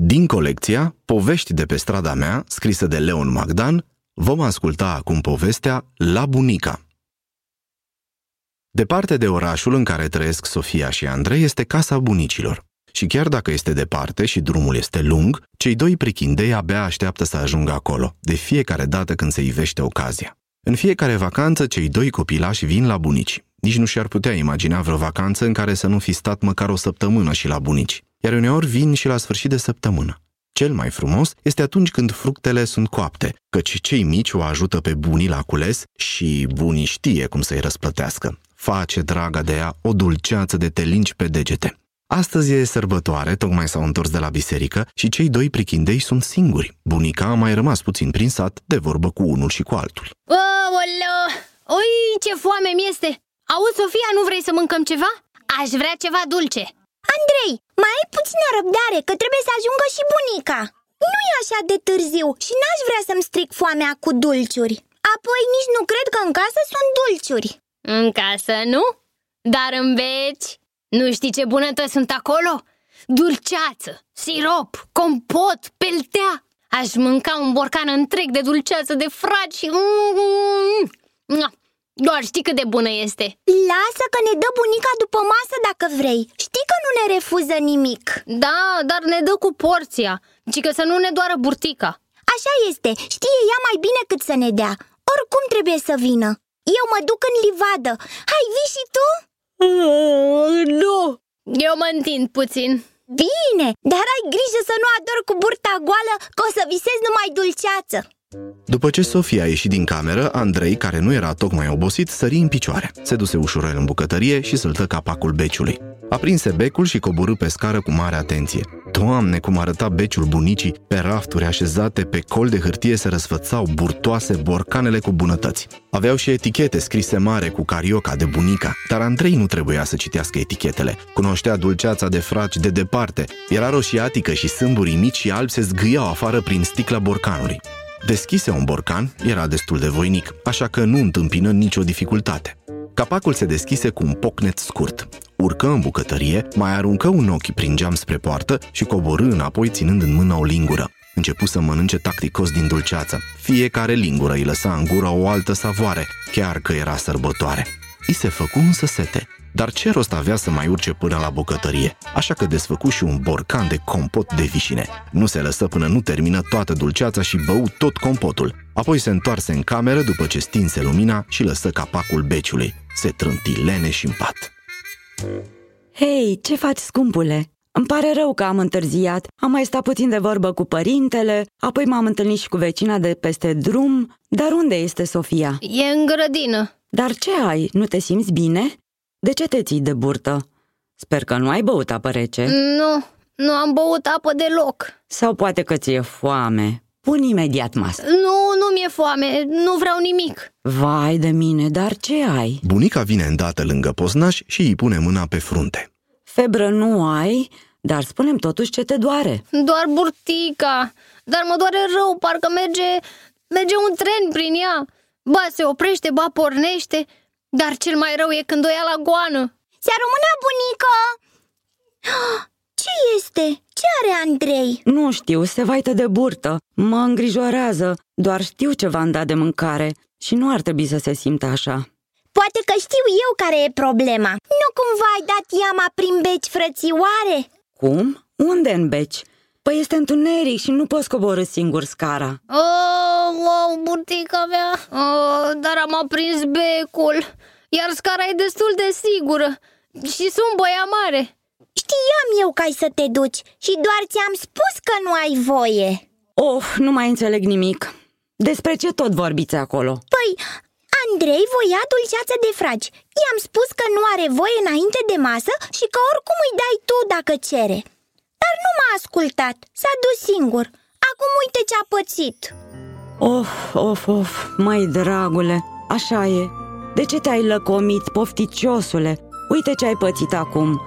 Din colecția Povești de pe strada mea, scrisă de Leon Magdan, vom asculta acum povestea La bunica. Departe de orașul în care trăiesc Sofia și Andrei este casa bunicilor. Și chiar dacă este departe și drumul este lung, cei doi prichindei abia așteaptă să ajungă acolo, de fiecare dată când se ivește ocazia. În fiecare vacanță, cei doi copilași vin la bunici. Nici nu și-ar putea imagina vreo vacanță în care să nu fi stat măcar o săptămână și la bunici. Iar uneori vin și la sfârșit de săptămână. Cel mai frumos este atunci când fructele sunt coapte, căci cei mici o ajută pe bunii la cules și bunii știe cum să-i răsplătească. Face, draga de ea, o dulceață de telinci pe degete. Astăzi e sărbătoare, tocmai s-au întors de la biserică și cei doi prichindei sunt singuri. Bunica a mai rămas puțin prin sat, de vorbă cu unul și cu altul. Aoleu! Ui, ce foame mi este! Auzi, Sofia, nu vrei să mâncăm ceva? Aș vrea ceva dulce Andrei, mai ai puțină răbdare, că trebuie să ajungă și bunica Nu e așa de târziu și n-aș vrea să-mi stric foamea cu dulciuri Apoi nici nu cred că în casă sunt dulciuri În casă, nu? Dar în beci? Nu știi ce bunătăți sunt acolo? Dulceață, sirop, compot, peltea Aș mânca un borcan întreg de dulceață de fraci și... Mm-hmm. Doar știi cât de bună este. Lasă că ne dă bunica după masă dacă vrei. Știi că nu ne refuză nimic. Da, dar ne dă cu porția. Ci că să nu ne doară burtica. Așa este, știe ea mai bine cât să ne dea. Oricum trebuie să vină. Eu mă duc în livadă. Hai, vii și tu? Nu, eu mă întind puțin. Bine, dar ai grijă să nu ador cu burta goală Că o să visezi numai dulceață după ce Sofia a ieșit din cameră, Andrei, care nu era tocmai obosit, sări în picioare. Se duse ușurel în bucătărie și săltă capacul beciului. Aprinse becul și coborâ pe scară cu mare atenție. Doamne, cum arăta beciul bunicii, pe rafturi așezate pe col de hârtie se răsfățau burtoase borcanele cu bunătăți. Aveau și etichete scrise mare cu carioca de bunica, dar Andrei nu trebuia să citească etichetele. Cunoștea dulceața de fraci de departe. Era roșiatică și sâmburii mici și albi se zgâiau afară prin sticla borcanului. Deschise un borcan, era destul de voinic, așa că nu întâmpină nicio dificultate. Capacul se deschise cu un pocnet scurt. Urcă în bucătărie, mai aruncă un ochi prin geam spre poartă și coborâ înapoi ținând în mână o lingură. Începu să mănânce tacticos din dulceață. Fiecare lingură îi lăsa în gură o altă savoare, chiar că era sărbătoare. I se făcu însă sete. Dar ce rost avea să mai urce până la bucătărie? Așa că desfăcu și un borcan de compot de vișine. Nu se lăsă până nu termină toată dulceața și bău tot compotul. Apoi se întoarse în cameră după ce stinse lumina și lăsă capacul beciului. Se trânti lene și în pat. Hei, ce faci, scumpule? Îmi pare rău că am întârziat. Am mai stat puțin de vorbă cu părintele, apoi m-am întâlnit și cu vecina de peste drum. Dar unde este Sofia? E în grădină Dar ce ai? Nu te simți bine? De ce te ții de burtă? Sper că nu ai băut apă rece. Nu, nu am băut apă deloc Sau poate că ți-e foame. Pun imediat masă. Nu, nu mi-e foame, nu vreau nimic Vai de mine, dar ce ai? Bunica vine îndată lângă poznaș și îi pune mâna pe frunte. Febră nu ai, dar spunem totuși ce te doare. Doar burtica Dar mă doare rău, parcă merge, merge un tren prin ea Ba se oprește, ba pornește Dar cel mai rău e când o ia la goană Se rămână bunică Ce este? Ce are Andrei? Nu știu, se vaită de burtă. Mă îngrijorează. Doar știu ce v-am dat de mâncare și nu ar trebui să se simtă așa. Poate că știu eu care e problema Nu cumva ai dat iama prin beci frățioare? Cum? Unde în beci? Păi este întuneric și nu poți coborâ singur scara. Oh, wow, burtica mea oh, Dar am aprins becul Iar scara e destul de sigură Și sunt băia mare Știam eu că ai să te duci și doar ți-am spus că nu ai voie Of, nu mai înțeleg nimic. Despre ce tot vorbiți acolo? Păi, Andrei voia dulceață de fragi I-am spus că nu are voie înainte de masă și că oricum îi dai tu dacă cere Dar nu m-a ascultat, s-a dus singur Acum uite ce-a pățit Of, of, of, mai dragule, așa e. De ce te-ai lăcomit, pofticiosule? Uite ce ai pățit acum.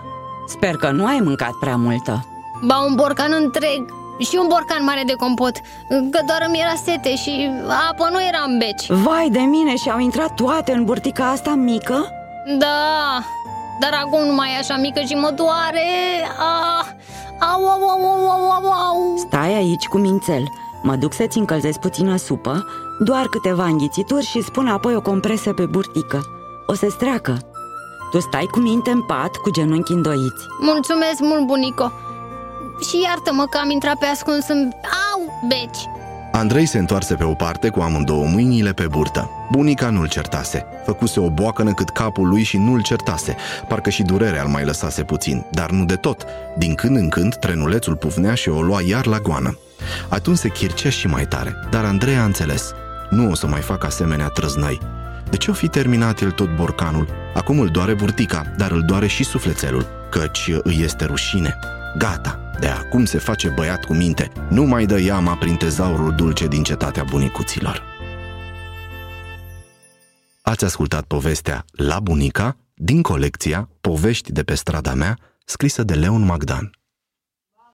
Sper că nu ai mâncat prea multă. Ba un borcan întreg și un borcan mare de compot Că doar îmi era sete și apă nu era în beci Vai de mine și au intrat toate în burtica asta mică? Da, dar acum nu mai e așa mică și mă doare ah, Au, au, au, au, au, au, au aici cu mințel. Mă duc să-ți încălzesc puțină supă, doar câteva înghițituri și spun apoi o compresă pe burtică. O să streacă. Tu stai cu minte în pat, cu genunchi îndoiți. Mulțumesc mult, bunico Și iartă-mă că am intrat pe ascuns în... Au, beci Andrei se întoarse pe o parte cu amândouă mâinile pe burtă. Bunica nu-l certase. Făcuse o boacănă cât capul lui și nu-l certase. Parcă și durerea îl mai lăsase puțin, dar nu de tot. Din când în când, trenulețul pufnea și o lua iar la goană. Atunci se chircea și mai tare, dar Andrei a înțeles. Nu o să mai fac asemenea trăznăi. De ce o fi terminat el tot borcanul? Acum îl doare burtica, dar îl doare și sufletelul, căci îi este rușine. Gata, de acum se face băiat cu minte, nu mai dă iama prin tezaurul dulce din cetatea bunicuților. Ați ascultat povestea La bunica din colecția Povești de pe strada mea, scrisă de Leon Magdan.